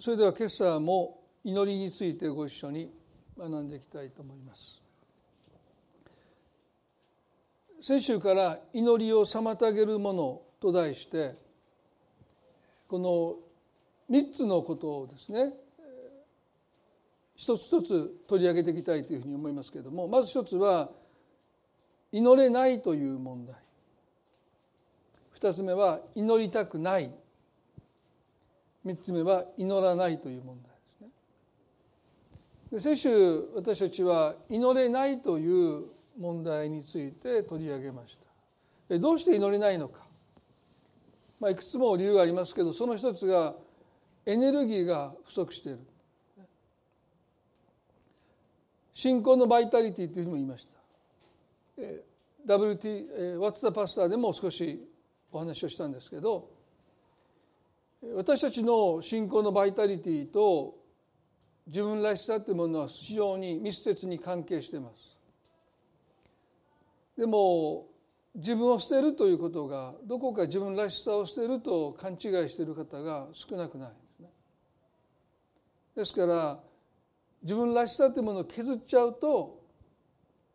それでは今朝も祈りについてご一緒に学んでいきたいと思います。先週から祈りを妨げるものと題してこの3つのことをですね一つ一つ取り上げていきたいというふうに思いますけれどもまず一つは祈れないという問題。二つ目は祈りたくない。三つ目は祈らないという問題ですね。で先週私たちは祈れないという問題について取り上げました。どうして祈れないのか、まあ、いくつも理由がありますけどその一つがエネルギーが不足している。信仰のバイタリティというふうにも言いました。WT What's the Pastor でも少しお話をしたんですけど私たちの信仰のバイタリティと自分らしさというものは非常に密接に関係しています。でも自分を捨てるということがどこか自分らしさを捨てると勘違いしている方が少なくないですね。ですから自分らしさというものを削っちゃうと、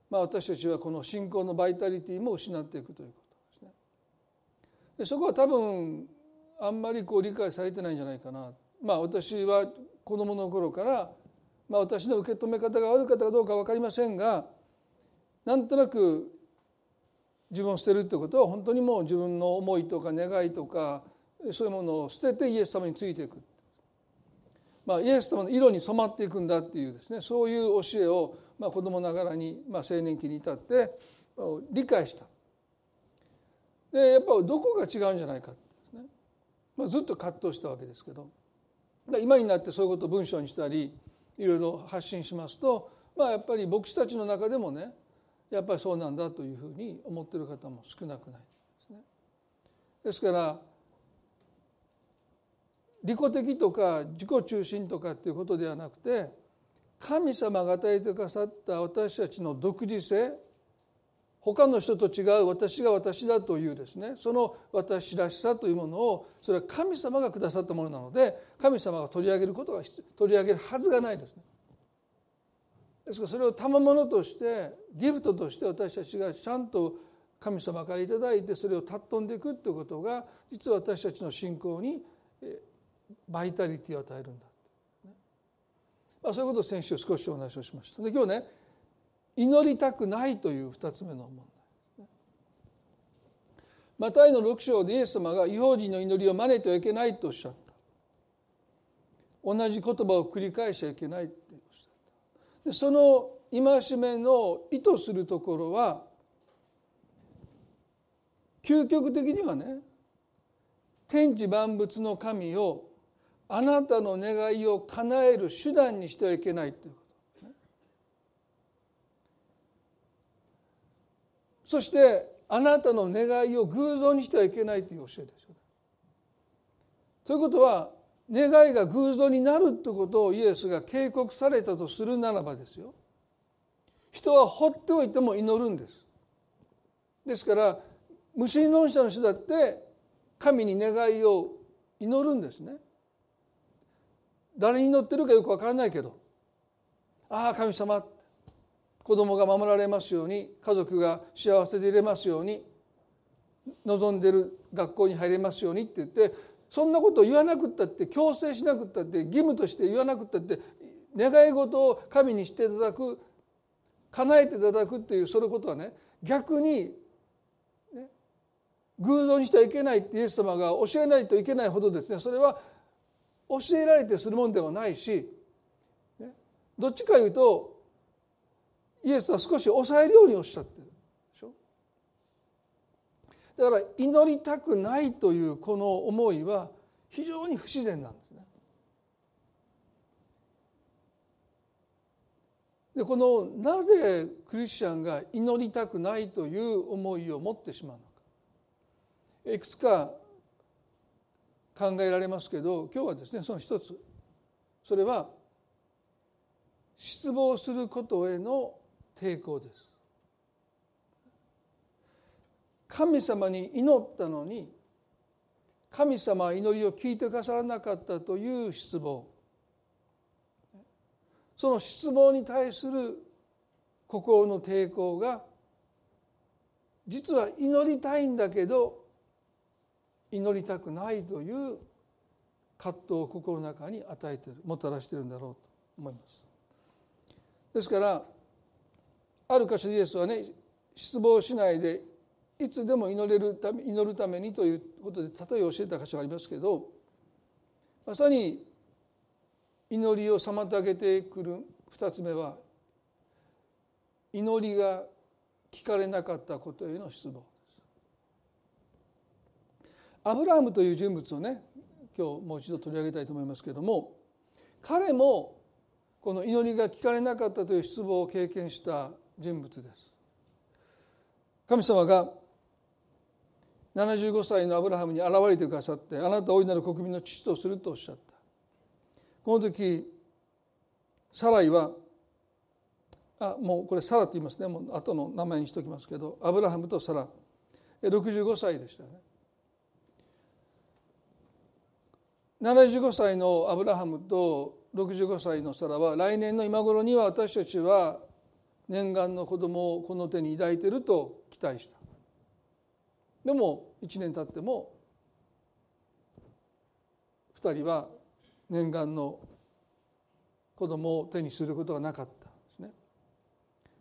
まあ、私たちはこの信仰のバイタリティも失っていくということですね。でそこは多分あんまりこう理解されてないんじゃないかな。まあ私は子どもの頃から、まあ、私の受け止め方が悪かったかどうか分かりませんがなんとなく自分を捨てるってことは本当にもう自分の思いとか願いとかそういうものを捨ててイエス様についていく、まあ、イエス様の色に染まっていくんだっていうですねそういう教えを、まあ、子供ながらに、まあ、青年期に至って理解した。でやっぱどこが違うんじゃないか、まあ、ずっと葛藤したわけですけど今になってそういうことを文章にしたりいろいろ発信しますと、まあ、やっぱり牧師たちの中でもねやっぱりそうなんだというふうに思っている方も少なくないですね。ですから利己的とか自己中心とかっていうことではなくて神様が与えてくださった私たちの独自性他の人と違う私が私だというですねその私らしさというものをそれは神様がくださったものなので神様が取り上げることが取り上げるはずがないですね。ですからそれを賜物としてギフトとして私たちがちゃんと神様から頂いてそれを尊んでいくということが実は私たちの信仰にバイタリティを与えるんだ、まあ、そういうことを先週少しお話をしました。で今日ね祈りたくないという2つ目の問題。マタイの6章でイエス様が違法人の祈りを真似てはいけないとおっしゃった。同じ言葉を繰り返しちゃいけないでその戒めの意図するところは究極的にはね天地万物の神をあなたの願いを叶える手段にしてはいけないということですね。そしてあなたの願いを偶像にしてはいけないという教えですよね。ということは願いが偶像になるということをイエスが警告されたとするならばですよ。人は放っておいても祈るんです。ですから無神論者の人だって神に願いを祈るんですね。誰に祈ってるかよく分からないけどああ神様子供が守られますように家族が幸せでいれますように望んでる学校に入れますようにって言ってそんなことを言わなくったって強制しなくったって義務として言わなくったって願い事を神にしていただく叶えていただくっていうそのことはね逆に、ね、偶像にしてはいけないってイエス様が教えないといけないほどですねそれは教えられてするもんではないし、ね、どっちかいうとイエスは少し抑えるようにおっしゃってるでしょ？だから祈りたくないというこの思いは非常に不自然なんですね。でこのなぜクリスチャンが祈りたくないという思いを持ってしまうのかいくつか考えられますけど今日はですねその一つそれは失望することへの抵抗です。神様に祈ったのに神様は祈りを聞いてくださらなかったという失望その失望に対する心の抵抗が実は祈りたいんだけど祈りたくないという葛藤を心の中に与えてるもたらしてるんだろうと思います。ですからある箇所でイエスはね失望しないでいつでも祈れるため祈るためにということで例えを教えた箇所がありますけどまさに祈りを妨げてくる二つ目は祈りが聞かれなかったことへの失望。アブラハムという人物をね今日もう一度取り上げたいと思いますけれども彼もこの祈りが聞かれなかったという失望を経験した人物です。神様が75歳のアブラハムに現れてくださってあなたを大いなる国民の父とするとおっしゃった。この時サライはあもうこれサラって言いますね。もう後の名前にしておきますけどアブラハムとサラ。65歳でしたね。75歳のアブラハムと65歳のサラは来年の今頃には私たちは念願の子供をこの手に抱いていると期待した。でも1年経っても2人は念願の子供を手にすることがなかったですね。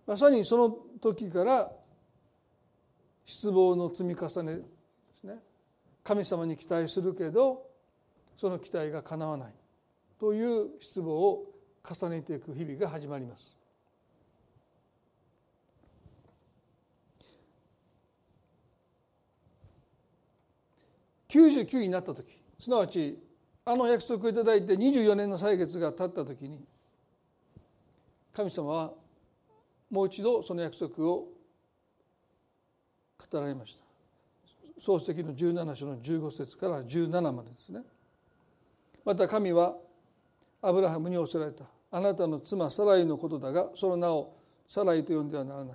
まさにその時から失望の積み重ねですね。神様に期待するけどその期待が叶わないという失望を重ねていく日々が始まります。99になった時すなわちあの約束をいただいて24年の歳月が経った時に神様はもう一度その約束を語られました。漱石の17章の15節から17までですね。また神はアブラハムにおっしゃられた。あなたの妻サライのことだがその名をサライと呼んではならない。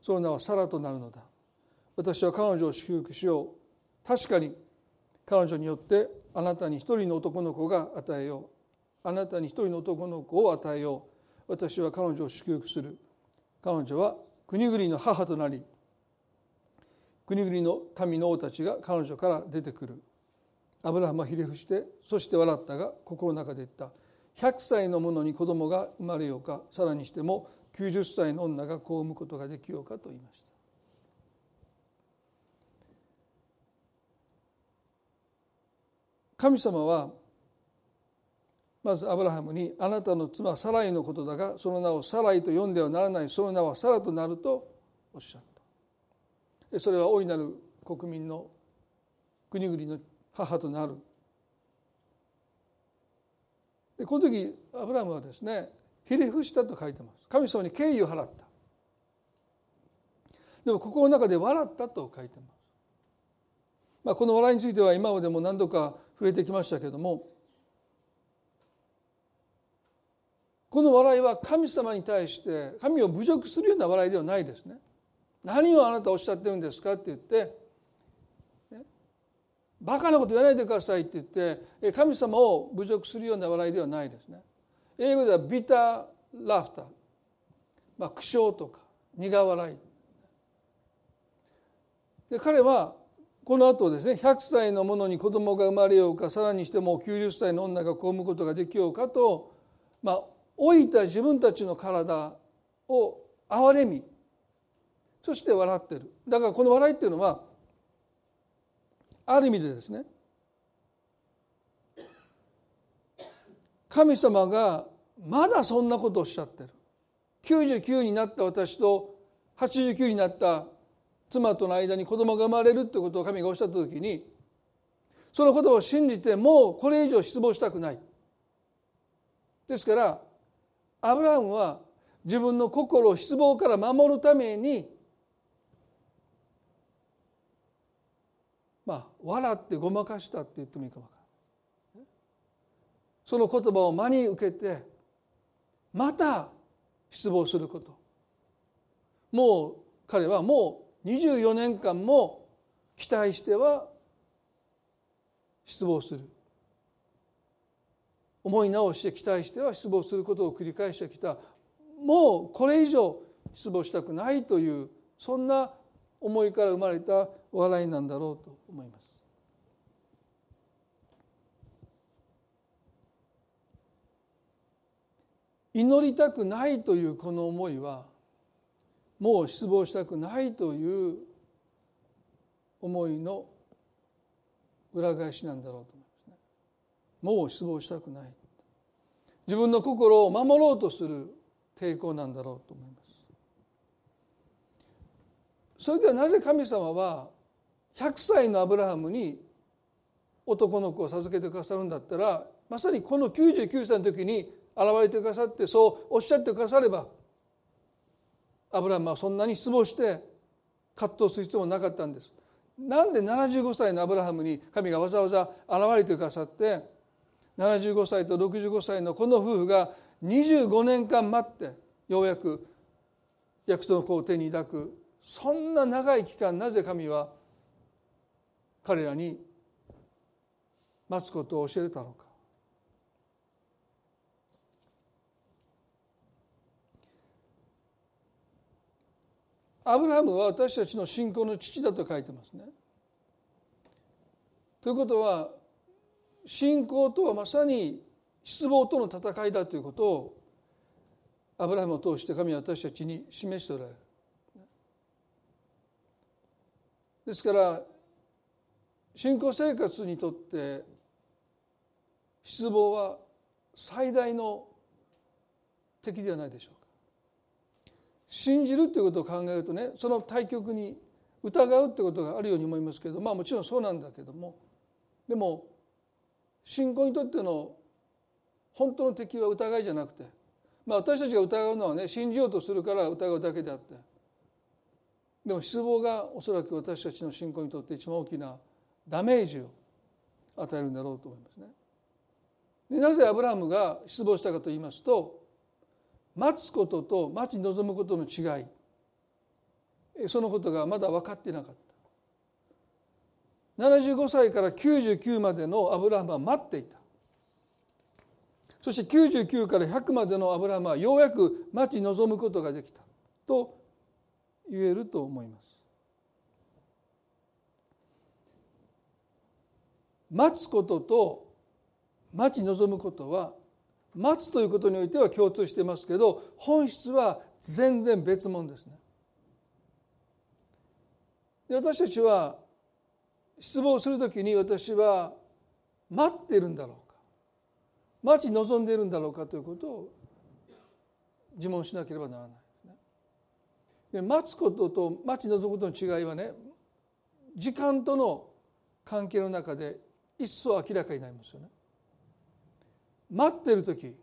その名はサラとなるのだ。私は彼女を祝福しよう。確かに彼女によってあなたに一人の男の子が与えよう。あなたに一人の男の子を与えよう。私は彼女を祝福する。彼女は国々の母となり国々の民の王たちが彼女から出てくる。アブラハムはひれ伏してそして笑ったが心の中で言った。100歳の者に子供が生まれようかさらにしても90歳の女が子を産むことができようかと言いました。神様はまずアブラハムにあなたの妻サライのことだがその名をサライと呼んではならないその名はサラとなるとおっしゃった。それは大いなる国民の国々の母となる。でこの時アブラハムはですねひれ伏したと書いてます。神様に敬意を払った。でも心の中で笑ったと書いてます、まあ、この笑いについては今までも何度か触れてきましたけれどもこの笑いは神様に対して神を侮辱するような笑いではないですね。何をあなたおっしゃってるんですかって言ってバカなこと言わないでくださいって言って神様を侮辱するような笑いではないですね。英語ではビターラフター、まあ、苦笑とか苦笑いで彼はこの後ですね100歳の者に子供が生まれようかさらにしても90歳の女が子を産むことができようかと、まあ、老いた自分たちの体を憐れみそして笑ってる。だからこの笑いっていうのはある意味でですね神様がまだそんなことをおっしゃってる。99になった私と89になった妻との間に子供が生まれるってことを神がおっしゃった時にそのことを信じてもうこれ以上失望したくない。ですからアブラハムは自分の心を失望から守るためにまあ笑ってごまかしたって言ってもいいかもかその言葉を真に受けてまた失望すること。もう彼はもう24年間も期待しては失望する思い直して期待しては失望することを繰り返してきたもうこれ以上失望したくないというそんな思いから生まれた笑いなんだろうと思います。祈りたくないというこの思いはもう失望したくないという思いの裏返しなんだろうと思いますね。もう失望したくない自分の心を守ろうとする抵抗なんだろうと思います。それではなぜ神様は100歳のアブラハムに男の子を授けてくださるんだったらまさにこの99歳の時に現れてくださってそうおっしゃってくださればアブラハムはそんなに失望して葛藤する必要もなかったんです。なんで75歳のアブラハムに神がわざわざ現れてくださって75歳と65歳のこの夫婦が25年間待ってようやく約束の子を手に抱くそんな長い期間なぜ神は彼らに待つことを教えたのかアブラハムは私たちの信仰の父だと書いてますね。ということは信仰とはまさに失望との戦いだということをアブラハムを通して神は私たちに示しておられる。ですから信仰生活にとって失望は最大の敵ではないでしょう。信じるということを考えるとねその対極に疑うってことがあるように思いますけどまあもちろんそうなんだけどもでも信仰にとっての本当の敵は疑いじゃなくて、まあ、私たちが疑うのはね信じようとするから疑うだけであってでも失望がおそらく私たちの信仰にとって一番大きなダメージを与えるんだろうと思いますね。なぜアブラハムが失望したかと言いますと待つことと待ち望むことの違い。そのことがまだ分かってなかった。75歳から99までのアブラハムは待っていた。そして99から100までのアブラハムはようやく待ち望むことができた。と言えると思います。待つことと待ち望むことは待つということにおいては共通してますけど本質は全然別物ですね。で私たちは失望するときに私は待っているんだろうか待ち望んでいるんだろうかということを自問しなければならない。で待つことと待ち望むことの違いはね時間との関係の中で一層明らかになりますよね。待ってる時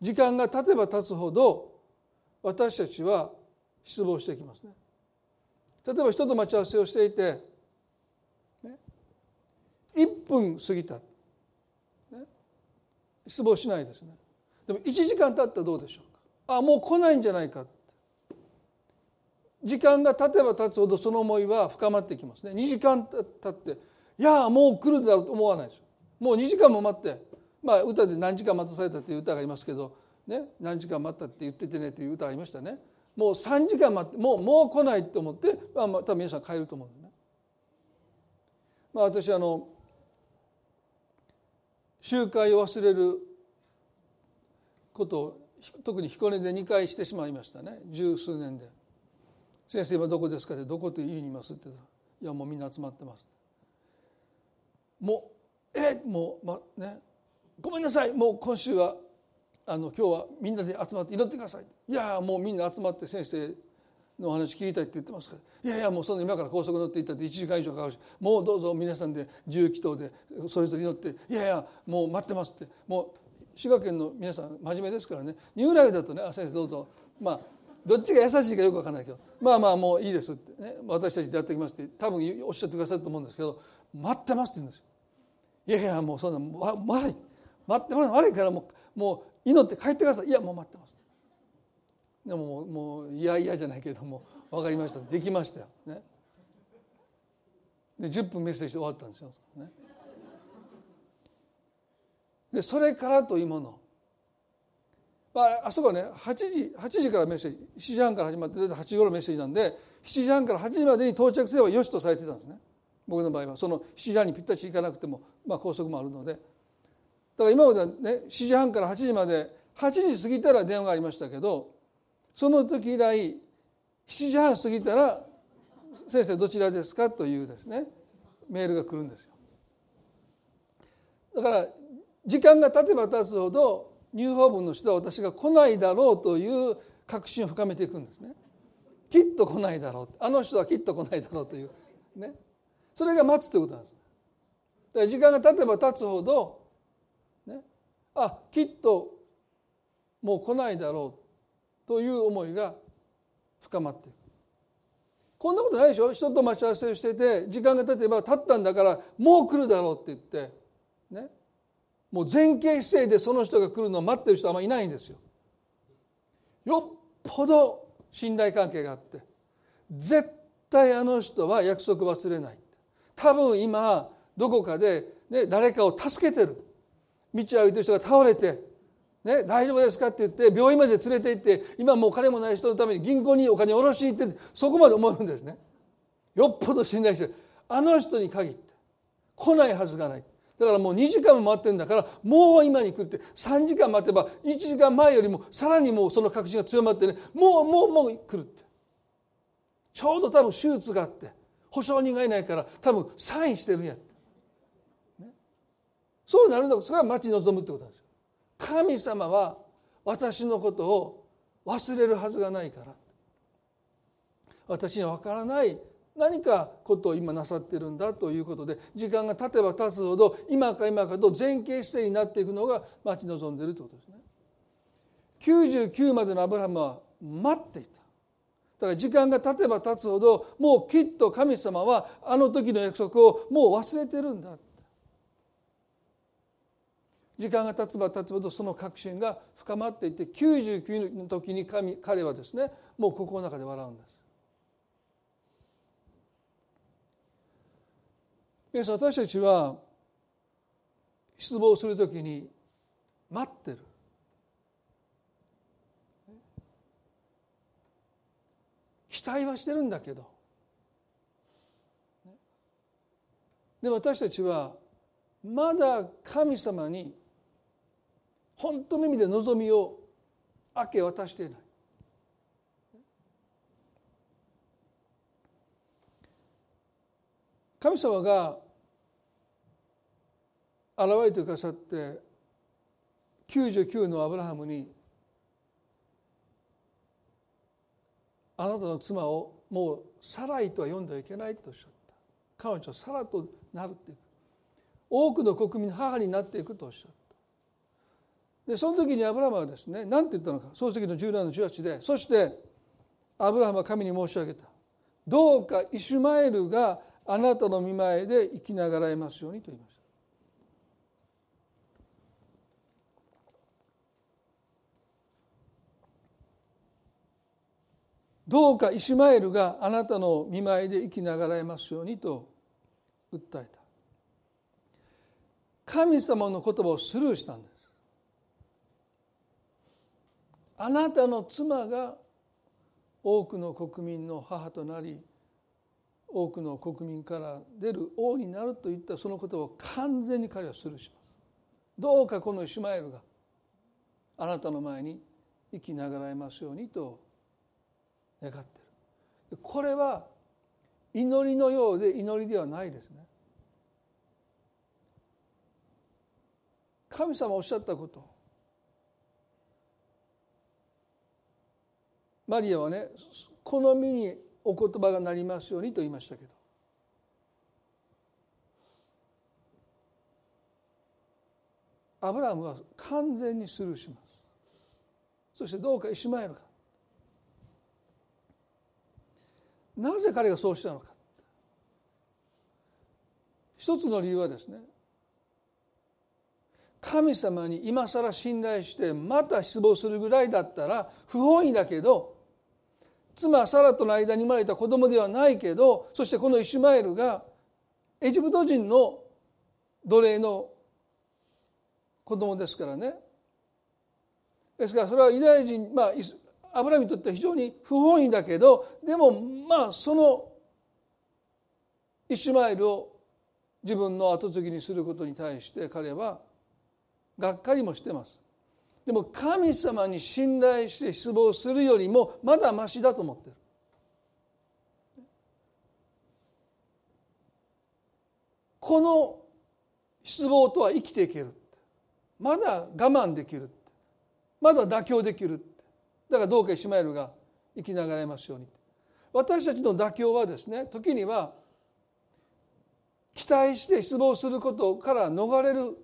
時間が経てば経つほど私たちは失望してきますね。例えば人と待ち合わせをしていて、ね、1分過ぎた、ね、失望しないですね。でも1時間経ったらどうでしょうか。あもう来ないんじゃないか。時間が経てば経つほどその思いは深まってきますね。2時間経っていやもう来るだろうと思わないですよ。もう2時間も待ってまあ歌で何時間待たされたっていう歌がありますけど、ね、何時間待ったって言っててねっていう歌ありましたねもう3時間待ってもうもう来ないと思って、まあ、多分皆さん帰ると思うんでね。まあ、私あの集会を忘れることを特に彦根で2回してしまいましたね十数年で「先生今どこですか?」って「どこって言いにいます」って言ったら「いやもうみんな集まってます」もうえもうまねごめんなさい。もう今週はあの今日はみんなで集まって祈ってください。いやもうみんな集まって先生のお話聞きたいって言ってますから。いやいやもうその今から高速乗っていったって1時間以上かかるしもうどうぞ皆さんで重機等でそれぞれ祈って。いやいやもう待ってますって。もう滋賀県の皆さん真面目ですからね。ニューライだとね「あ先生どうぞ」まあどっちが優しいかよく分かんないけど。まあまあもういいですって。ね私たちでやってきますって。多分おっしゃってくださると思うんですけど「待ってます」って言うんですよ。いやいやもうそんな悪い待って。ます悪いからもうもう祈って帰ってください。いやもう待ってます。でももういやいやじゃないけども分かりました。できましたよ。ね。で10分メッセージで終わったんですよ、ね、でそれからというもの。まあ、あそこはね8時 ,8 時からメッセージ7時半から始まって8時頃メッセージなんで7時半から8時までに到着すればよしとされてたんですね。僕の場合は。その7時半にぴったし行かなくても、まあ、高速もあるので。だから今までね7時半から8時まで8時過ぎたら電話がありましたけどその時以来7時半過ぎたら「先生どちらですか?」というですねメールが来るんですよ。だから時間が経てば経つほど入法文の人は私が来ないだろうという確信を深めていくんですね。きっと来ないだろうあの人はきっと来ないだろうというねそれが待つということなんです。だから時間が経てば経つほど、あきっともう来ないだろうという思いが深まっていく。こんなことないでしょ？人と待ち合わせをしてて時間が経てば経ったんだからもう来るだろうって言ってねもう前傾姿勢でその人が来るのを待ってる人はあんまりいないんですよ。よっぽど信頼関係があって絶対あの人は約束忘れない多分今どこかで、ね、誰かを助けてる道を歩いてる人が倒れて、ね、大丈夫ですかって言って病院まで連れて行って今もう金もない人のために銀行にお金を下ろしに行ってそこまで思うんですね。よっぽど信頼してる。あの人に限って来ないはずがない。だからもう2時間も待ってるんだからもう今に来るって3時間待てば1時間前よりもさらにもうその確信が強まってねもうもうもう来るって。ちょうど多分手術があって保証人がいないから多分サインしてるんや、ね、そうなるのそれは待ち望むってことなんですよ神様は私のことを忘れるはずがないから私には分からない何かことを今なさってるんだということで時間が経てば経つほど今か今かと前傾姿勢になっていくのが待ち望んでいるということですね。99までのアブラハムは待っていた。だから時間が経てば経つほどもうきっと神様はあの時の約束をもう忘れてるんだ時間が経つば経つほどその確信が深まっていって99の時に神彼はですねもう心の中で笑うんです。皆さん私たちは失望するときに待ってる期待はしてるんだけどで私たちはまだ神様に本当の意味で望みを明け渡していない。神様が現れてくださって99のアブラハムにあなたの妻をもうサライとは呼んではいけないとおっしゃった。彼女はサラとなるっていく多くの国民の母になっていくとおっしゃった。でその時にアブラハムはですね何て言ったのか。漱石の17の18でそしてアブラハムは神に申し上げた。どうかイシュマエルがあなたの見前で生きながらえますようにと言いました。どうかイシュマエルがあなたの見舞いで生きながらえますようにと訴えた。神様の言葉をスルーしたんです。あなたの妻が多くの国民の母となり多くの国民から出る王になるといったそのことを完全に彼はスルーしますどうかこのイシュマエルがあなたの前に生きながらえますようにと願ってる。これは祈りのようで祈りではないですね。神様おっしゃったこと。マリアはねこの身にお言葉がなりますようにと言いましたけど。アブラムは完全にスルーします。そしてどうかイシュマエルかなぜ彼がそうしたのか。一つの理由はですね。神様に今更信頼してまた失望するぐらいだったら不本意だけど妻サラとの間に生まれた子供ではないけどそしてこのイシュマエルがエジプト人の奴隷の子供ですからね。ですからそれはユダヤ人まあアブラムにとっては非常に不本意だけどでもまあそのイシュマエルを自分の跡継ぎにすることに対して彼はがっかりもしてます。でも神様に信頼して失望するよりもまだましだと思ってる。この失望とは生きていけるまだ我慢できるまだ妥協できるだからどうかイシュマエルが生きながらえますように私たちの妥協はですね時には期待して失望することから逃れる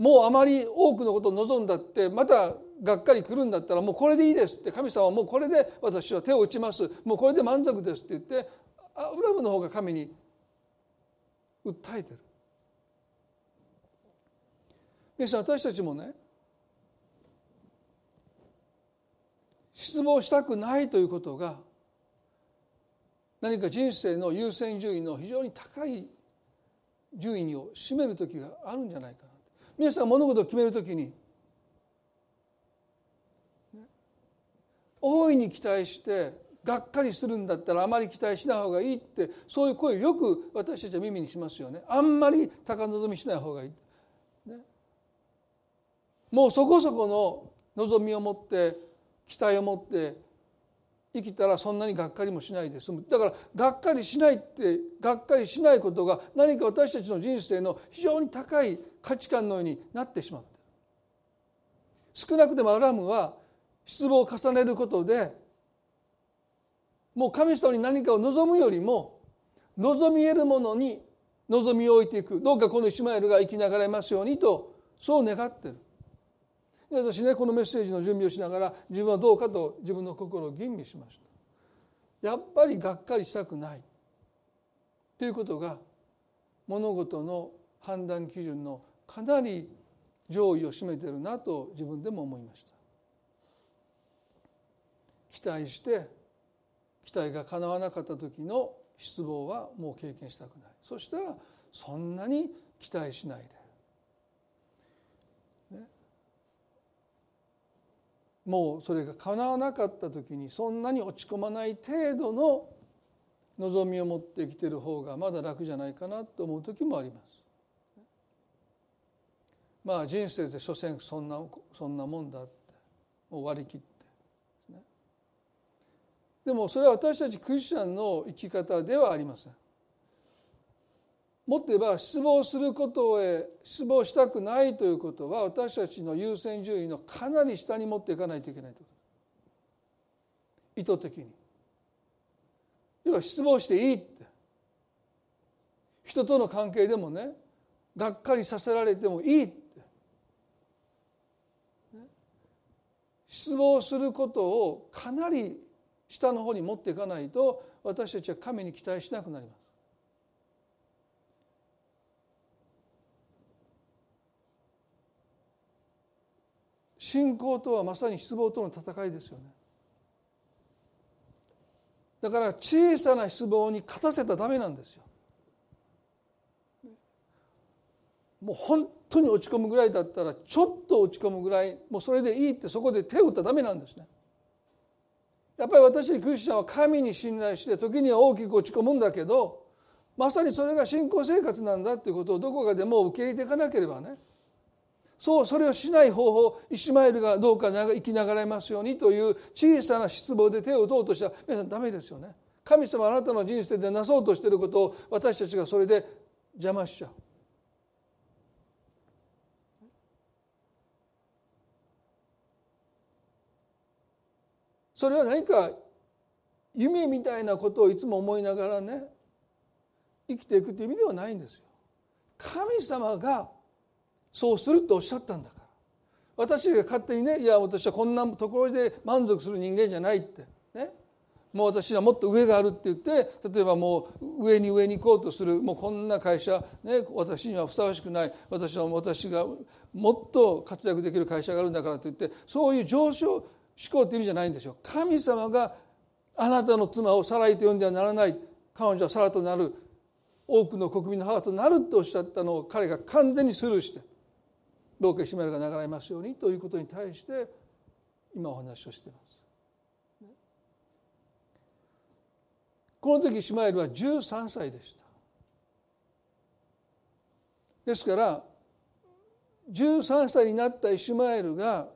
もうあまり多くのことを望んだってまたがっかり来るんだったらもうこれでいいですって神様はもうこれで私は手を打ちます。もうこれで満足ですって言ってアブラムの方が神に訴えてる。皆さん私たちもね失望したくないということが何か人生の優先順位の非常に高い順位を占める時があるんじゃないか皆さん物事を決める時に大いに期待してがっかりするんだったらあまり期待しない方がいいってそういう声をよく私たちは耳にしますよね。あんまり高望みしない方がいい、ね、もうそこそこの望みを持って期待を持って生きたらそんなにがっかりもしないで済む。だからがっかりしないってがっかりしないことが何か私たちの人生の非常に高い価値観のようになってしまって少なくてもアラムは失望を重ねることでもう神様に何かを望むよりも望み得るものに望みを置いていく。どうかこのイシュマエルが生きながらえますようにとそう願ってる。私ねこのメッセージの準備をしながら自分はどうかと自分の心を吟味しました。やっぱりがっかりしたくない。ということが物事の判断基準のかなり上位を占めてるなと自分でも思いました。期待して期待が叶わなかった時の失望はもう経験したくない。そしたらそんなに期待しないで。もうそれが叶わなかった時にそんなに落ち込まない程度の望みを持って生きてる方がまだ楽じゃないかなと思う時もあります。まあ人生で所詮そんなそんなもんだってもう割り切って、でもそれは私たちクリスチャンの生き方ではありません。もっと言えば失望することへ失望したくないということは私たちの優先順位のかなり下に持っていかないといけないと。意図的に。要は失望していいって。人との関係でもねがっかりさせられてもいいって。失望することをかなり下の方に持っていかないと私たちは神に期待しなくなります。信仰とはまさに失望との戦いですよね。だから小さな失望に勝たせたらダメなんですよ。もう本当に落ち込むぐらいだったらちょっと落ち込むぐらいもうそれでいいってそこで手を打ったらダメなんですね。やっぱり私クリスチャンは神に信頼して時には大きく落ち込むんだけどまさにそれが信仰生活なんだっていうことをどこかでも受け入れていかなければね。そうそれをしない方法イシュマエルがどうか生きながらえますようにという小さな失望で手を打とうとした。ら皆さんダメですよね。神様あなたの人生でなそうとしていることを私たちがそれで邪魔しちゃう。それは何か夢みたいなことをいつも思いながらね生きていくという意味ではないんですよ。神様がそうするとおっしゃったんだから。私が勝手にねいや私はこんなところで満足する人間じゃないって。ね。もう私はもっと上があるって言って例えばもう上に上に行こうとする。もうこんな会社、ね、私にはふさわしくない。私は私がもっと活躍できる会社があるんだからといってそういう上昇思考って意味じゃないんですよ。神様があなたの妻をサライと呼んではならない。彼女はサラとなる。多くの国民の母となるとおっしゃったのを彼が完全にスルーして。どうかイシマエルが流れますようにということに対して今お話をしています。この時シマエルは13歳でした。ですから13歳になったイシュマエルが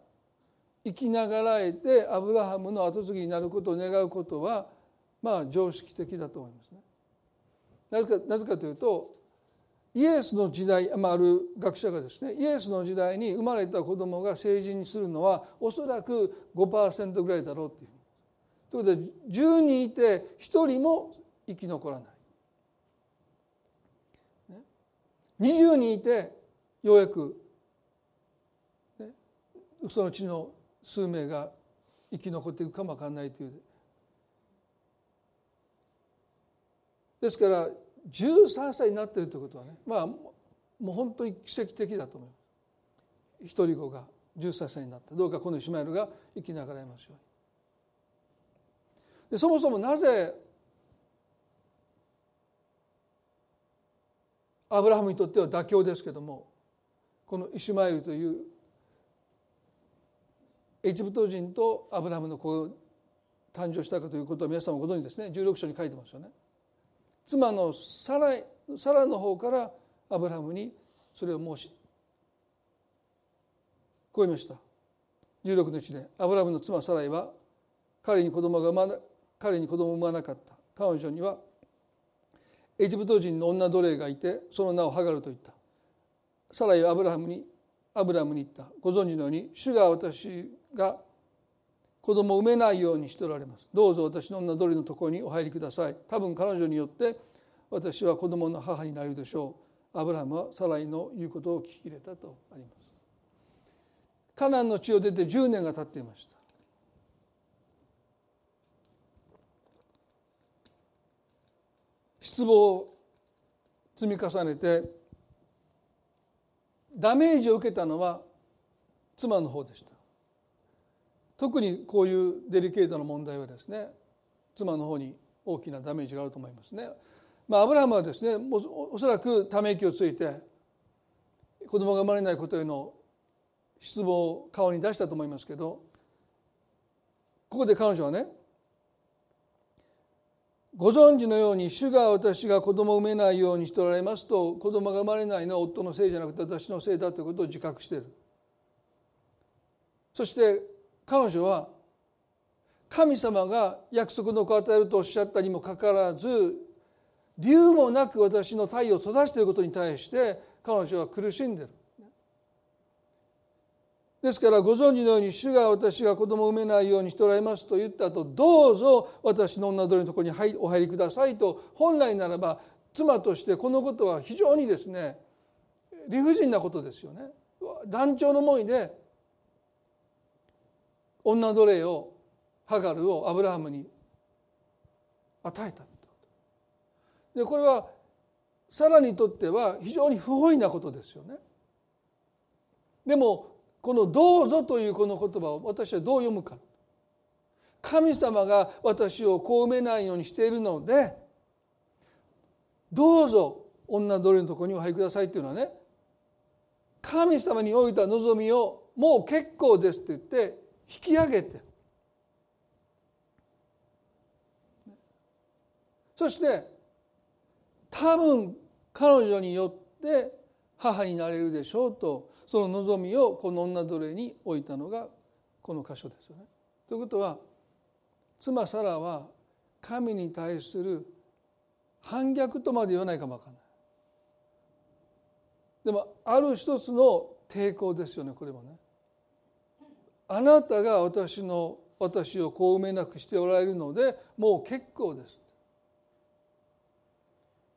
生きながらえてアブラハムの後継ぎになることを願うことはまあ常識的だと思いますね。なぜかなぜかというとイエスの時代、まあ、ある学者がですねイエスの時代に生まれた子供が成人にするのはおそらく5%ぐらいだろうっていう。ということで10人いて1人も生き残らない。20人いてようやく、そのうちの数名が生き残っていくかもわかんないというですから13歳になってるということはねまあもう本当に奇跡的だと思います。一人子が13歳になったどうかこのイシマエルが生きながらえますよう。にでそもそもなぜアブラハムにとっては妥協ですけどもこのイシュマエルというエジプト人とアブラハムの子が誕生したかということは皆さんもご存知ですね。16章に書いてますよね。妻のサラサラの方からアブラハムにそれを申しこう言いました。16の1でアブラハムの妻サライは彼に子供が生ま彼に子供を産まなかった。彼女にはエジプト人の女奴隷がいてその名をハガルと言った。サライはアブラハムにアブラハムに言った。ご存知のように主が私が子供を産めないようにしておられます。どうぞ私の女奴隷のところにお入りください。多分彼女によって私は子供の母になるでしょう。アブラハムはサライの言うことを聞き入れたとあります。カナンの地を出て10年が経っていました。失望を積み重ねてダメージを受けたのは妻の方でした。特にこういうデリケートな問題はですね妻の方に大きなダメージがあると思いますね。まあ、アブラハムはですねおそらくため息をついて子供が生まれないことへの失望を顔に出したと思いますけどここで彼女はねご存知のように主が私が子供を産めないようにしておられますと子供が生まれないのは夫のせいじゃなくて私のせいだということを自覚しているそして彼女は神様が約束の子を与えるとおっしゃったにもかかわらず理由もなく私の太陽を育てていることに対して彼女は苦しんでるですからご存知のように主が私が子供を産めないようにしておられますと言った後どうぞ私の女鳥のところにお入りくださいと本来ならば妻としてこのことは非常にですね理不尽なことですよね。団長の思いで女奴隷をハガルをアブラハムに与えたでこれはサラにとっては非常に不本意なことですよね。でもこの「どうぞ」というこの言葉を私はどう読むか神様が私をこう埋めないようにしているのでどうぞ女奴隷のところにお入りくださいっていうのはね神様に置いた望みをもう結構ですって言って引き上げてそして多分彼女によって母になれるでしょうとその望みをこの女奴隷に置いたのがこの箇所ですよね。ということは妻サラは神に対する反逆とまで言わないかもわからない。でもある一つの抵抗ですよねこれもね。あなたが私の私をこう埋めなくしておられるのでもう結構です。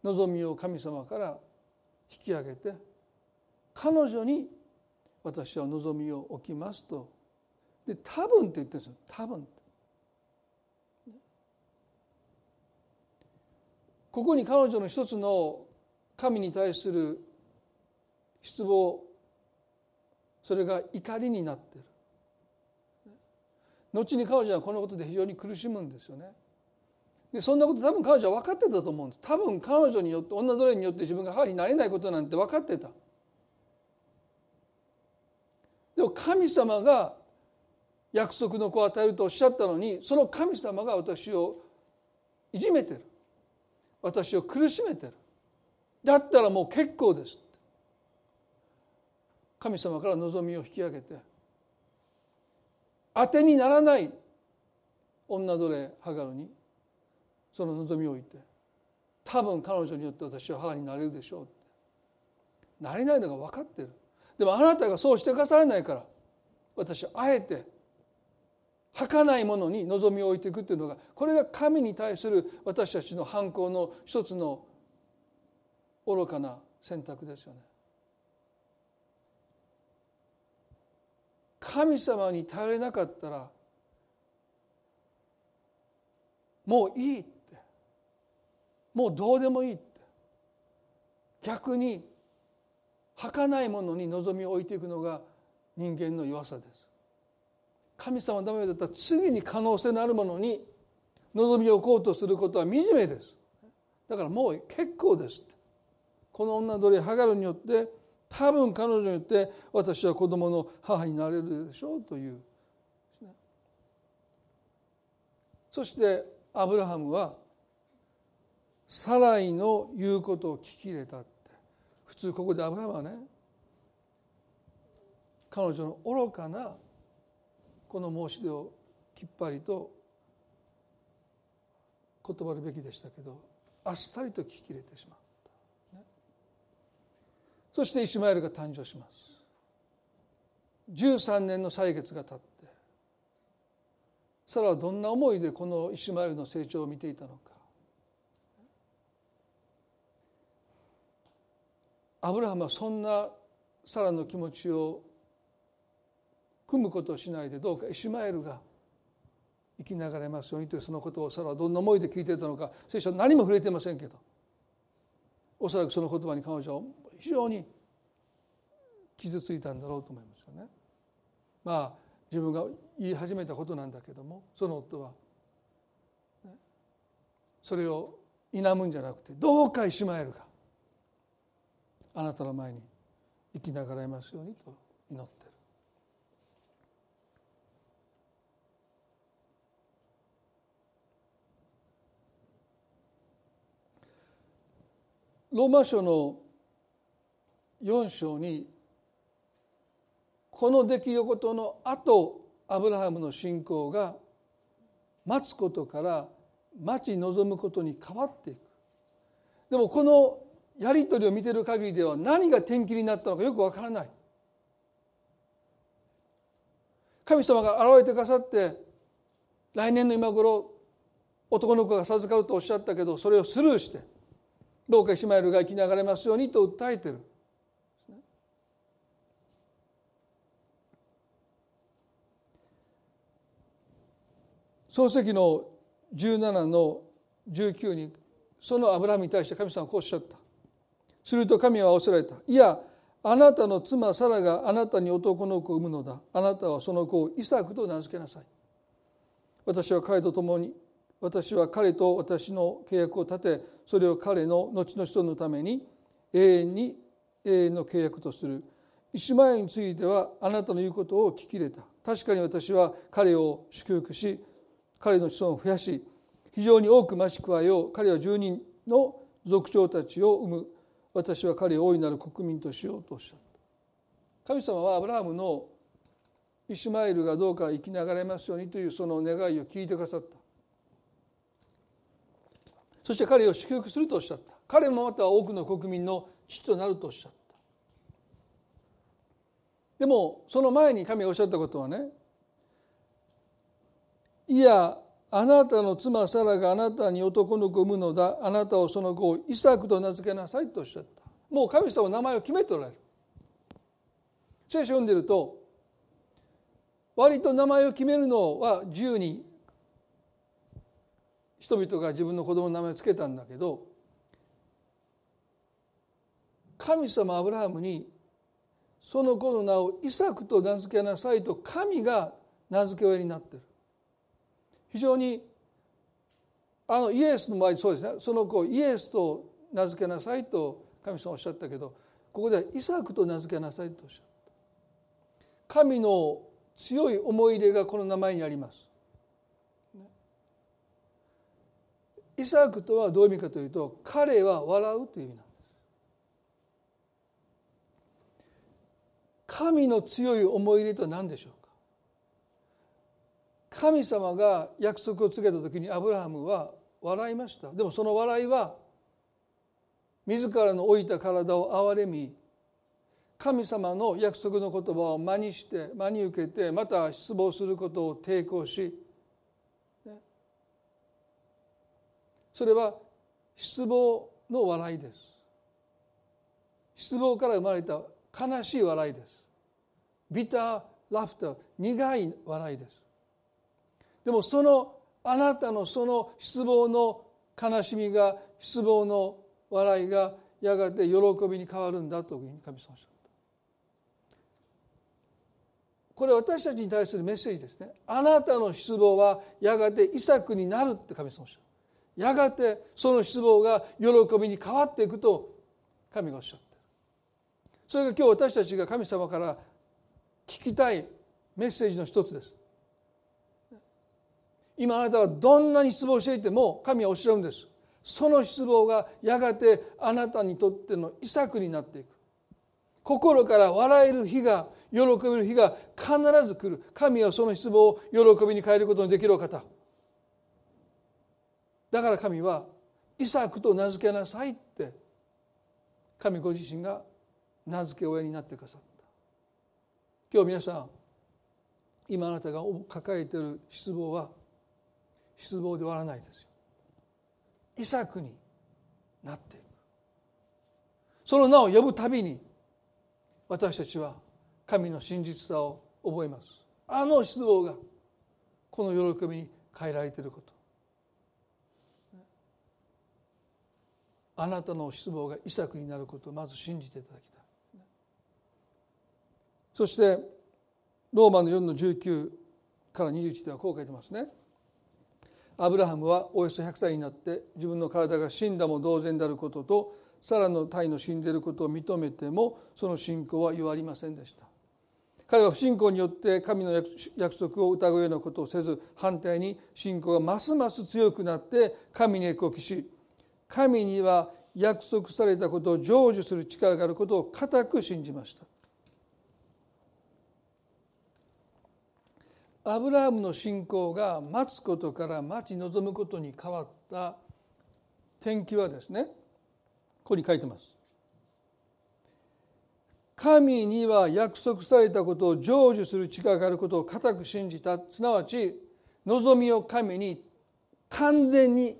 望みを神様から引き上げて彼女に私は望みを置きますと。で多分って言ってるんですよ。多分ここに彼女の一つの神に対する失望それが怒りになってる。後に彼女はこのことで非常に苦しむんですよね。でそんなこと多分彼女は分かってたと思うんです。多分彼女によって女奴隷によって自分が母になれないことなんて分かってた。でも神様が約束の子を与えるとおっしゃったのにその神様が私をいじめてる。私を苦しめてる。だったらもう結構です神様から望みを引き上げて。当てにならない女奴隷ハガルにその望みを置いて多分彼女によって私は母になれるでしょうってなれないのが分かってるでもあなたがそうしてかされないから私はあえて儚いものに望みを置いていくっていうのがこれが神に対する私たちの反抗の一つの愚かな選択ですよね。神様に頼れなかったらもういいって。もうどうでもいいって。逆に儚いものに望みを置いていくのが人間の弱さです。神様のためだったら次に可能性のあるものに望みを置こうとすることは惨めです。だからもう結構ですこの女鳥ハガルによって多分彼女によって私は子供の母になれるでしょうという。そしてアブラハムはサライの言うことを聞き入れたって。普通ここでアブラハムはね彼女の愚かなこの申し出をきっぱりと断るべきでしたけどあっさりと聞き入れてしまう、そしてイシュマエルが誕生します。13年の歳月が経ってサラはどんな思いでこのイシュマエルの成長を見ていたのか。アブラハムはそんなサラの気持ちを組むことをしないでどうかイシュマエルが生きながれますようにというそのことをサラはどんな思いで聞いていたのか聖書は何も触れていませんけどおそらくその言葉に彼女は非常に傷ついたんだろうと思いますよね。まあ自分が言い始めたことなんだけどもその夫は。それを否むんじゃなくてどうかイシュマエルがあなたの前に生きながらえますようにと祈ってる。ローマ書の4章にこの出来事の後アブラハムの信仰が待つことから待ち望むことに変わっていくでもこのやり取りを見てる限りでは何が転機になったのかよくわからない神様が現れてくださって来年の今頃男の子が授かるとおっしゃったけどそれをスルーしてどうかイシマエルが生きながれますようにと訴えてる。創世記の17の19にそのアブラハムに対して神様はこうおっしゃった。すると神は仰せられた。いやあなたの妻サラがあなたに男の子を産むのだ。あなたはその子をイサクと名付けなさい。私は彼と共に私は彼と私の契約を立てそれを彼の後の人のために永遠に永遠の契約とする。イシュマエについてはあなたの言うことを聞き入れた。確かに私は彼を祝福し彼の子孫を増やし非常に多く増し加えよう彼は十人の族長たちを生む。私は彼を大いなる国民としようとおっしゃった。神様はアブラハムのイシュマエルがどうか生きながらますようにというその願いを聞いてくださった。そして彼を祝福するとおっしゃった。彼もまた多くの国民の父となるとおっしゃった。でもその前に神がおっしゃったことはねいやあなたの妻サラがあなたに男の子を産むのだ。あなたをその子をイサクと名付けなさいとおっしゃった。もう神様の名前を決めておられる。聖書を読んでると割と名前を決めるのは自由に人々が自分の子供の名前を付けたんだけど神様アブラハムにその子の名をイサクと名付けなさいと神が名付け親になってる。非常にあのイエスの場合そうですねその子をイエスと名付けなさいと神様おっしゃったけどここではイサクと名付けなさいとおっしゃった神の強い思い入れがこの名前にあります。イサクとはどういう意味かというと彼は笑うという意味なんです。神の強い思い入れとは何でしょう？神様が約束を告げた時にアブラハムは笑いました。でもその笑いは自らの老いた体を憐れみ神様の約束の言葉を真にして真に受けてまた失望することを抵抗しそれは失望の笑いです。失望から生まれた悲しい笑いです。ビターラフター苦い笑いです。でもそのあなたのその失望の悲しみが失望の笑いがやがて喜びに変わるんだというふうに神様おっしゃった。これ私たちに対するメッセージですね。あなたの失望はやがて遺作になるって神様おっしゃるやがてその失望が喜びに変わっていくと神がおっしゃってるそれが今日私たちが神様から聞きたいメッセージの一つです。今あなたはどんなに失望していても神はおっしゃるんです。その失望がやがてあなたにとっての遺作になっていく。心から笑える日が喜べる日が必ず来る。神はその失望を喜びに変えることのできるお方。だから神はイサクと名付けなさいって神ご自身が名付け親になってくださった。今日皆さん今あなたが抱えている失望は失望で終わらないですよ。イサクになっていく。その名を呼ぶたびに私たちは神の真実さを覚えます。あの失望がこの喜びに変えられていること。あなたの失望が遺作になることをまず信じていただきたい。そしてローマの4の19から21ではこう書いてますね。アブラハムはおよそ100歳になって自分の体が死んだも同然であることとサラの体の死んでいることを認めてもその信仰は弱りませんでした。彼は不信仰によって神の約束を疑うようなことをせず反対に信仰がますます強くなって神に栄光を期し神には約束されたことを成就する力があることを固く信じました。アブラハムの信仰が待つことから待ち望むことに変わった転機はですねここに書いてます。神には約束されたことを成就する力があることを固く信じた。すなわち望みを神に完全に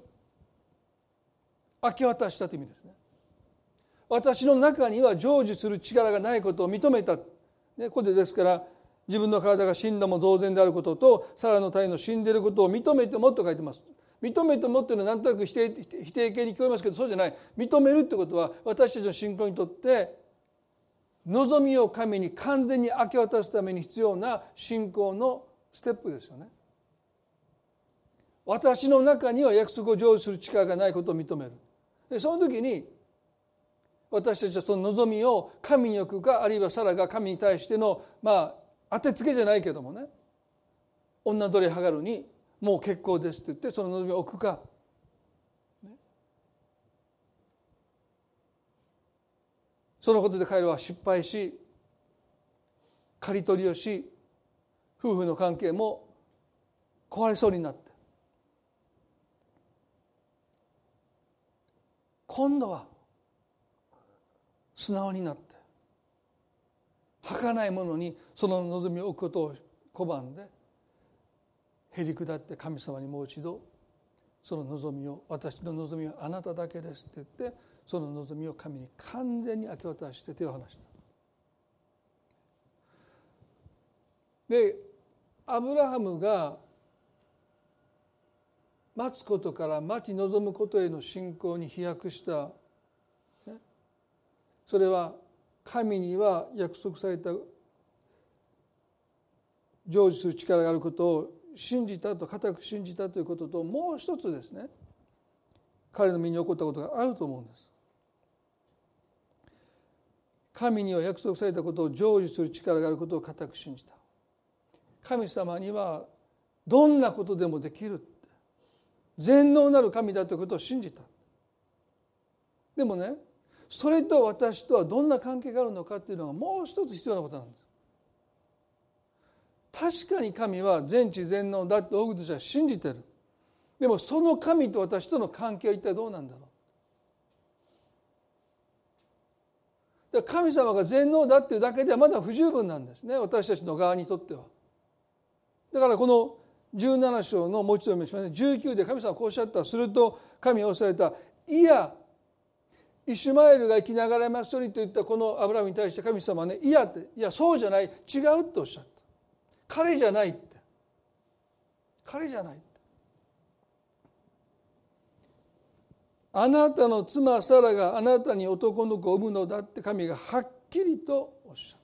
明け渡したという意味ですね。私の中には成就する力がないことを認めた、ね、ここでですから自分の体が死んだも同然であることとサラの体の死んでいることを認めてもと書いてます。認めてもっていうのは何となく否定否定形に聞こえますけどそうじゃない。認めるってことは私たちの信仰にとって望みを神に完全に明け渡すために必要な信仰のステップですよね。私の中には約束を成就する力がないことを認める。でその時に私たちはその望みを神に置くかあるいはサラが神に対してのまあ当てつけじゃないけどもね。女奴隷ハガルにもう結構ですって言ってその望みを置くか、そのことで彼らは失敗し刈り取りをし夫婦の関係も壊れそうになって。今度は素直になって。儚いものにその望みを置くことを拒んでへり下って神様にもう一度その望みを私の望みはあなただけですって言ってその望みを神に完全に明け渡して手を離した。でアブラハムが待つことから待ち望むことへの信仰に飛躍した、ね、それは神には約束された成就する力があることを信じたと固く信じたということともう一つですね。彼の身に起こったことがあると思うんです。神には約束されたことを成就する力があることを固く信じた。神様にはどんなことでもできる全能なる神だということを信じた。でもねそれと私とはどんな関係があるのかっていうのがもう一つ必要なことなんです。確かに神は全知全能だって多くとしては信じてる。でもその神と私との関係は一体どうなんだろう。神様が全能だっていうだけではまだ不十分なんですね。私たちの側にとっては。だからこの17章のもう一度読みします19で神様はこうおっしゃった。すると神はおっしゃった。いやイシュマエルが生きながらますようにと言ったこのアブラムに対して神様はねいやっていやそうじゃない。違うっておっしゃった。彼じゃないって。彼じゃないって。あなたの妻サラがあなたに男の子を産むのだって神がはっきりとおっしゃっ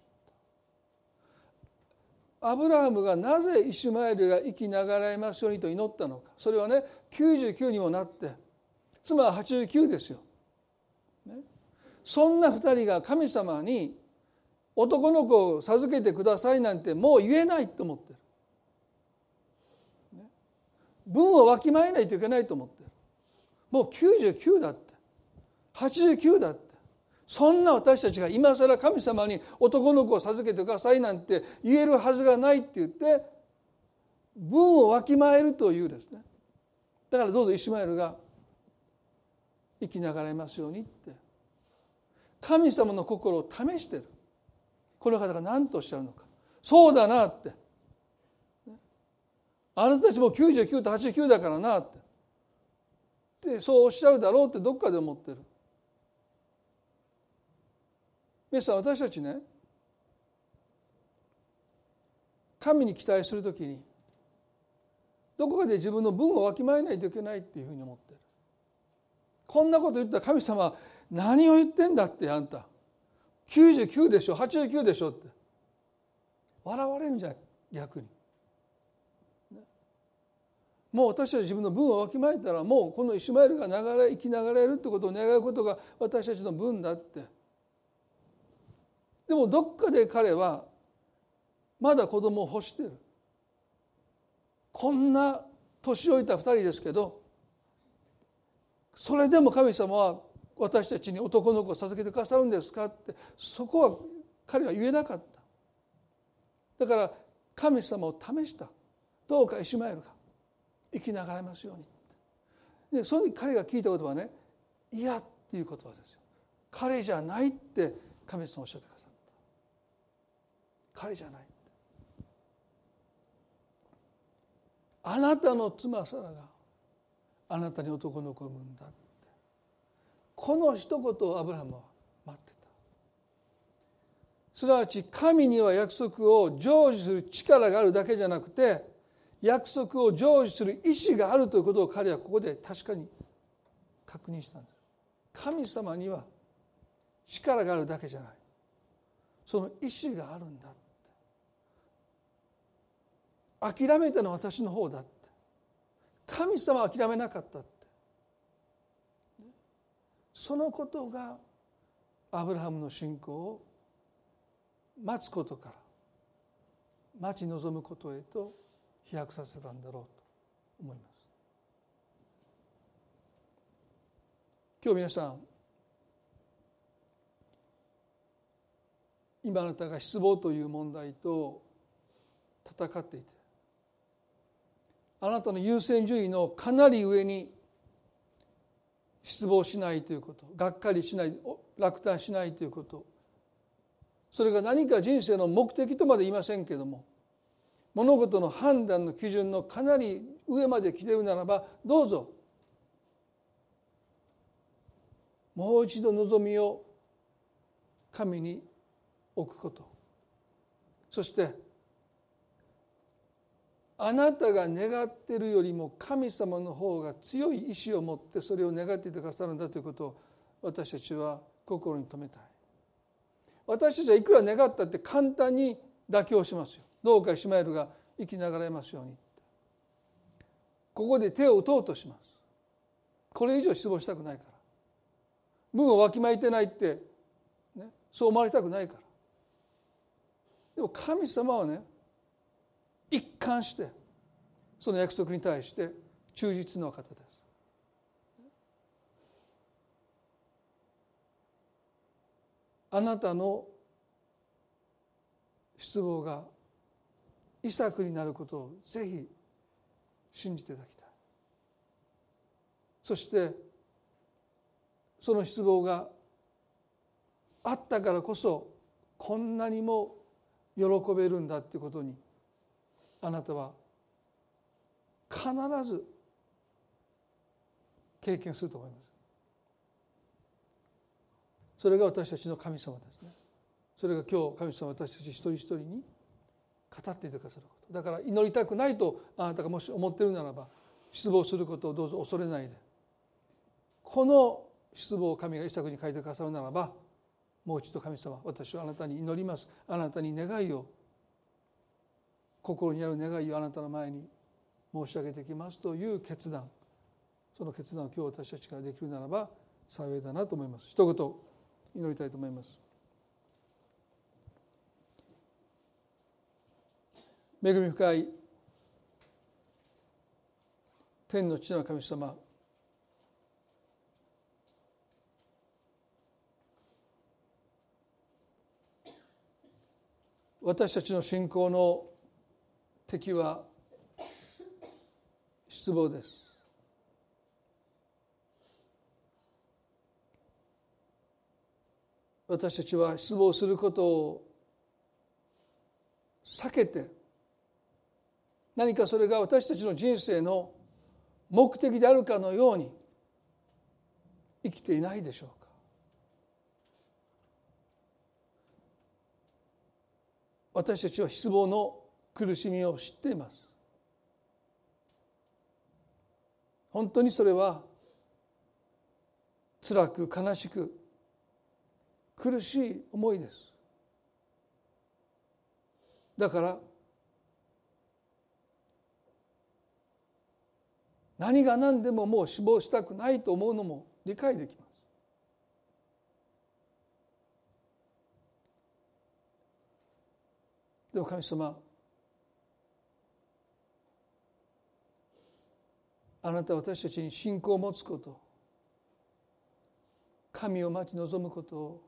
た。アブラハムがなぜイシュマエルが生きながらえますようにと祈ったのか。それはね99にもなって。妻は89ですよ。そんな2人が神様に男の子を授けてくださいなんてもう言えないと思ってる。ね、分をわきまえないといけないと思ってる。もう99だって。89だって。そんな私たちが今更神様に男の子を授けてくださいなんて言えるはずがないって言って分をわきまえるというですね。だからどうぞイシュマエルが生きながらえますようにって。神様の心を試してる。この方が何とおっしゃるのか。そうだなって。あなたたちも99と89だからなって。ってそうおっしゃるだろうってどっかで思ってる。皆さん私たちね神に期待するときにどこかで自分の分をわきまえないといけないっていうふうに思ってる。こんなこと言ったら神様何を言ってんだってあんた。99でしょ？89でしょ？って。笑われるんじゃ逆に。もう私たち自分の分をわきまえたらもうこのイシュマエルが流れ生きながらえるってことを願うことが私たちの分だって。でもどっかで彼はまだ子供を欲してる。こんな年老いた2人ですけどそれでも神様は私たちに男の子を授けてくださるんですか？ってそこは彼は言えなかった。だから神様を試した。どうかイシュマエルが。生きながらますようにでその時彼が聞いた言葉はね「いや」っていう言葉ですよ。彼じゃないって神様おっしゃってくださった。彼じゃないあなたの妻サラがあなたに男の子を産むんだって。この一言をアブラハムは待ってた。すなわち神には約束を成就する力があるだけじゃなくて約束を成就する意志があるということを彼はここで確かに確認したんです神様には力があるだけじゃない。その意志があるんだ諦めたのは私の方だって。神様は諦めなかったそのことがアブラハムの信仰を待つことから待ち望むことへと飛躍させたんだろうと思います。今日皆さん今あなたが失望という問題と戦っていてあなたの優先順位のかなり上に失望しないということがっかりしない落胆しないということ。それが何か人生の目的とまで言いませんけども物事の判断の基準のかなり上まで来てるならばどうぞ。もう一度望みを神に置くこと。そしてあなたが願ってるよりも神様の方が強い意志を持ってそれを願っていてくださるんだということを私たちは心に留めたい。私たちはいくら願ったって簡単に妥協しますよ。どうかイシマエルが生きながらえますようにここで手を打とうとします。これ以上失望したくないから。分をわきまえてないって、ね、そう思われたくないから。でも神様はね一貫してその約束に対して忠実な方です。あなたの失望が遺作になることをぜひ信じていただきたい。そしてその失望があったからこそこんなにも喜べるんだっていうことにあなたは必ず経験すると思います。それが私たちの神様ですね。それが今日神様私たち一人一人に語っていてくださること。だから祈りたくないとあなたがもし思ってるならば失望することをどうぞ恐れないで。この失望を神が一作に書いてくださるならばもう一度神様私はあなたに祈ります。あなたに願いを心にある願いをあなたの前に申し上げてきますという決断。その決断を今日私たちができるならば幸いだなと思います。一言祈りたいと思います。恵み深い天の地の神様私たちの信仰の敵は失望です。私たちは失望することを避けて何かそれが私たちの人生の目的であるかのように生きていないでしょうか。私たちは失望の苦しみを知っています。本当にそれは辛く悲しく苦しい思いです。だから何が何でももう死亡したくないと思うのも理解できます。でも神様あなたは私たちに信仰を持つこと神を待ち望むことを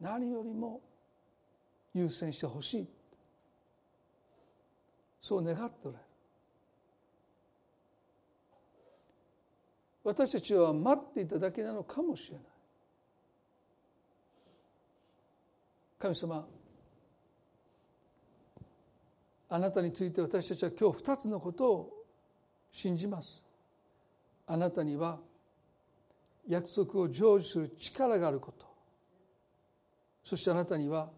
何よりも優先してほしい。そう願っておられる。私たちは待っていただけなのかもしれない。神様あなたについて私たちは今日二つのことを信じます。あなたには約束を成就する力があること。そしてあなたには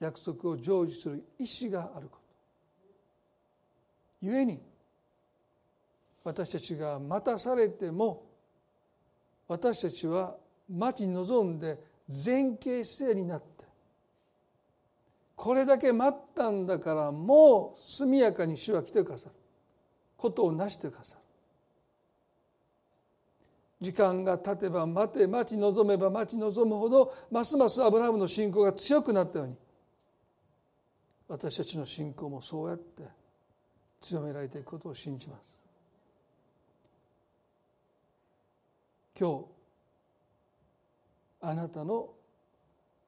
約束を成就する意志があること。故に私たちが待たされても私たちは待ち望んで前傾姿勢になってこれだけ待ったんだからもう速やかに主は来てくださる。ことをなしてくださる。時間が経てば待て待ち望めば待ち望むほどますますアブラハムの信仰が強くなったように私たちの信仰もそうやって強められていくことを信じます。今日あなたの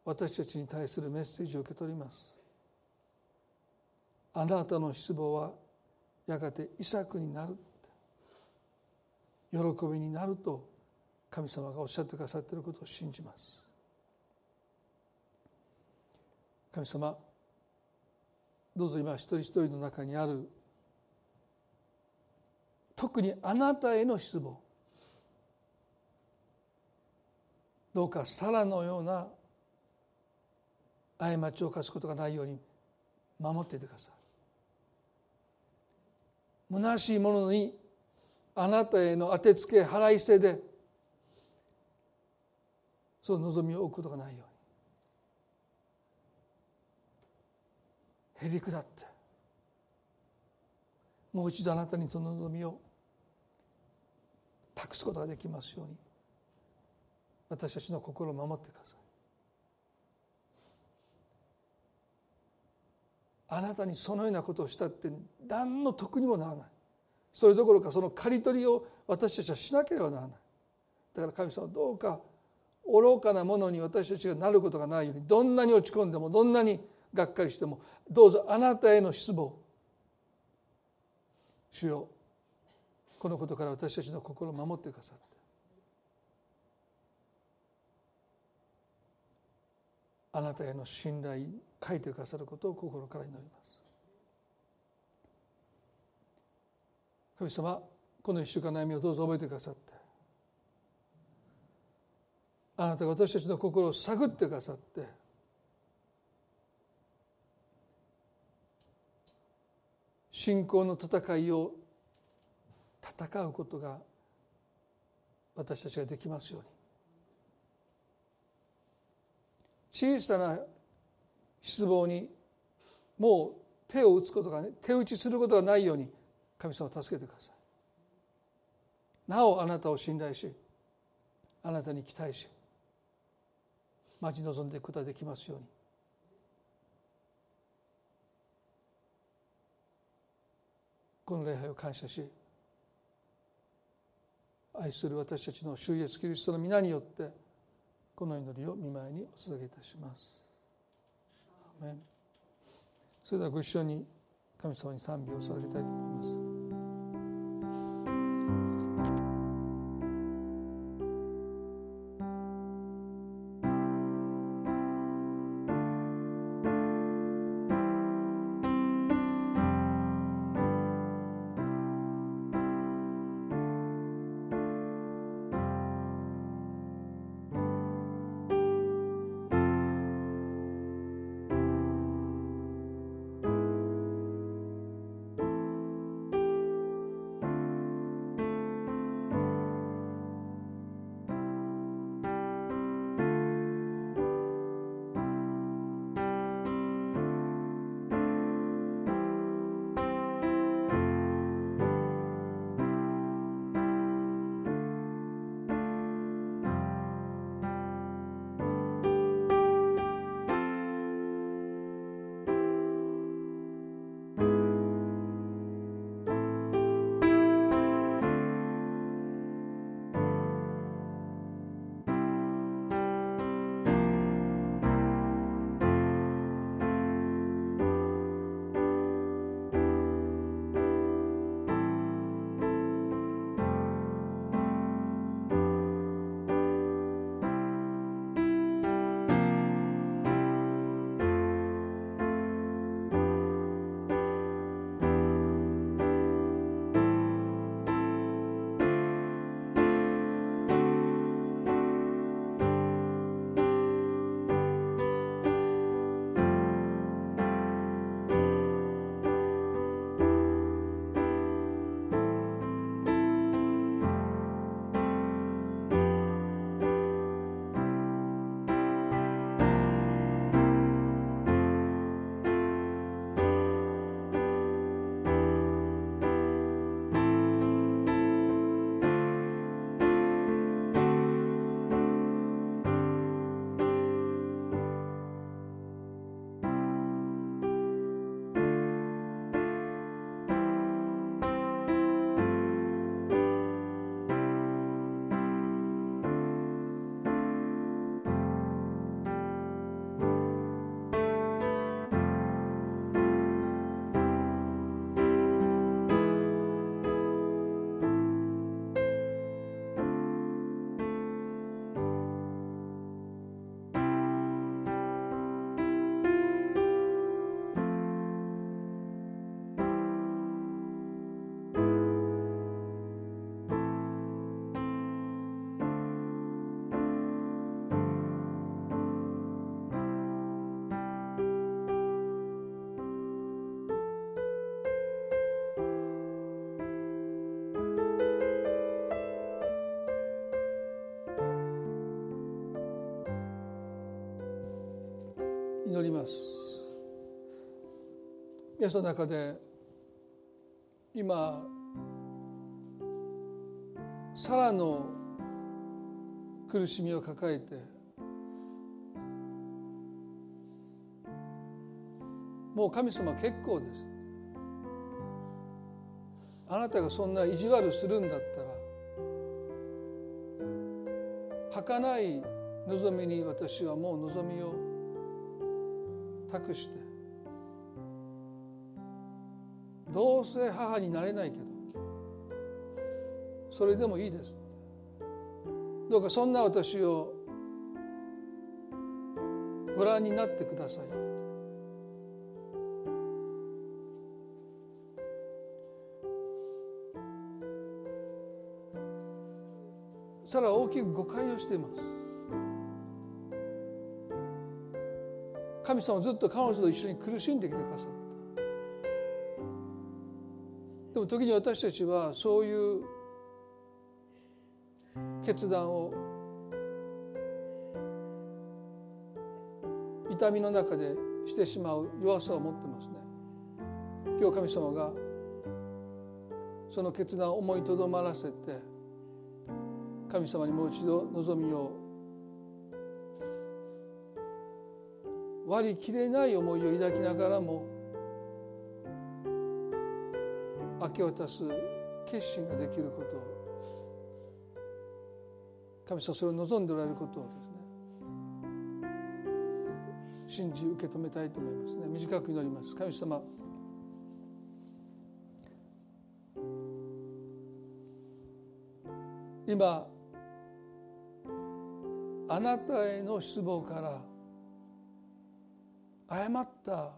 私たちに対するメッセージを受け取ります。あなたの失望はやがて遺作になる。喜びになると神様がおっしゃってくださっていることを信じます。神様どうぞ今一人一人の中にある特にあなたへの失望どうかサラのような過ちを犯すことがないように守っていてください。虚しいものにあなたへの当てつけ払い捨てでその望みを置くことがないように。へりくだって。もう一度あなたにその望みを託すことができますように私たちの心を守ってください。あなたにそのようなことをしたって何の得にもならない。それどころかその刈り取りを私たちはしなければならない。だから神様どうか愚かなものに私たちがなることがないようにどんなに落ち込んでもどんなにがっかりしてもどうぞあなたへの失望。主よこのことから私たちの心を守ってくださって。あなたへの信頼書いてくださることを心から祈ります。神様この一週間の悩みをどうぞ覚えてくださって。あなたが私たちの心を探ってくださって。信仰の戦いを戦うことが私たちができますように。小さな失望にもう手を打つことが、ね、手打ちすることがないように神様を助けてくださいなおあなたを信頼しあなたに期待し待ち望んでいくことができますようにこの礼拝を感謝し愛する私たちの主イエスキリストの皆によってこの祈りを見舞いにお捧げいたします。それではご一緒に神様に賛美を捧げたいと思います。祈ります。皆さんの中で今さらの苦しみを抱えてもう神様結構です。あなたがそんな意地悪するんだったら儚い望みに私はもう望みを託して。どうせ母になれないけどそれでもいいです。どうかそんな私をご覧になってください。さら大きく誤解をしています。神様はずっと彼女と一緒に苦しんできてくださった。でも時に私たちはそういう決断を痛みの中でしてしまう弱さを持ってますね。今日神様がその決断を思いとどまらせて神様にもう一度望みを割り切れない思いを抱きながらも明け渡す決心ができることを神様それを望んでおられることをですね信じ受け止めたいと思いますね。短く祈ります。神様今あなたへの失望から誤った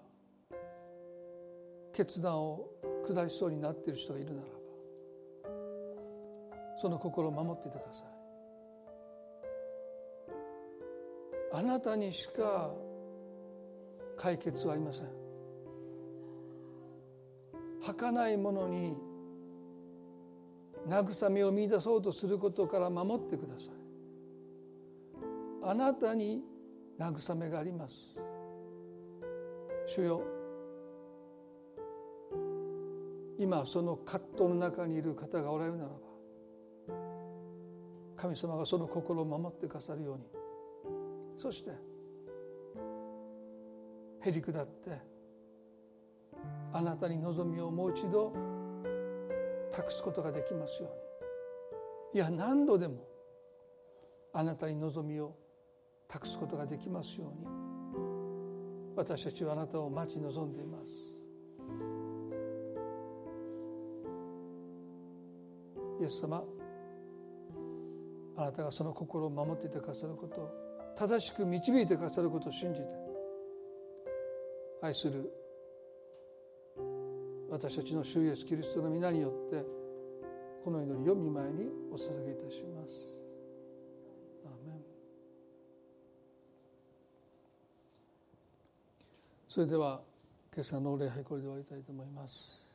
決断を下しそうになっている人がいるならばその心を守っていてください。あなたにしか解決はありません。儚いものに慰めを見出そうとすることから守ってください。あなたに慰めがあります。主よ。今その葛藤の中にいる方がおられるならば神様がその心を守ってくださるようにそしてへり下ってあなたに望みをもう一度託すことができますように。いや何度でもあなたに望みを託すことができますように。私たちはあなたを待ち望んでいますイエス様あなたがその心を守っていてくださること正しく導いてくださることを信じて愛する私たちの主イエスキリストの皆によってこの祈りを見舞いにお捧げいたします。それでは今朝の礼拝これで終わりたいと思います。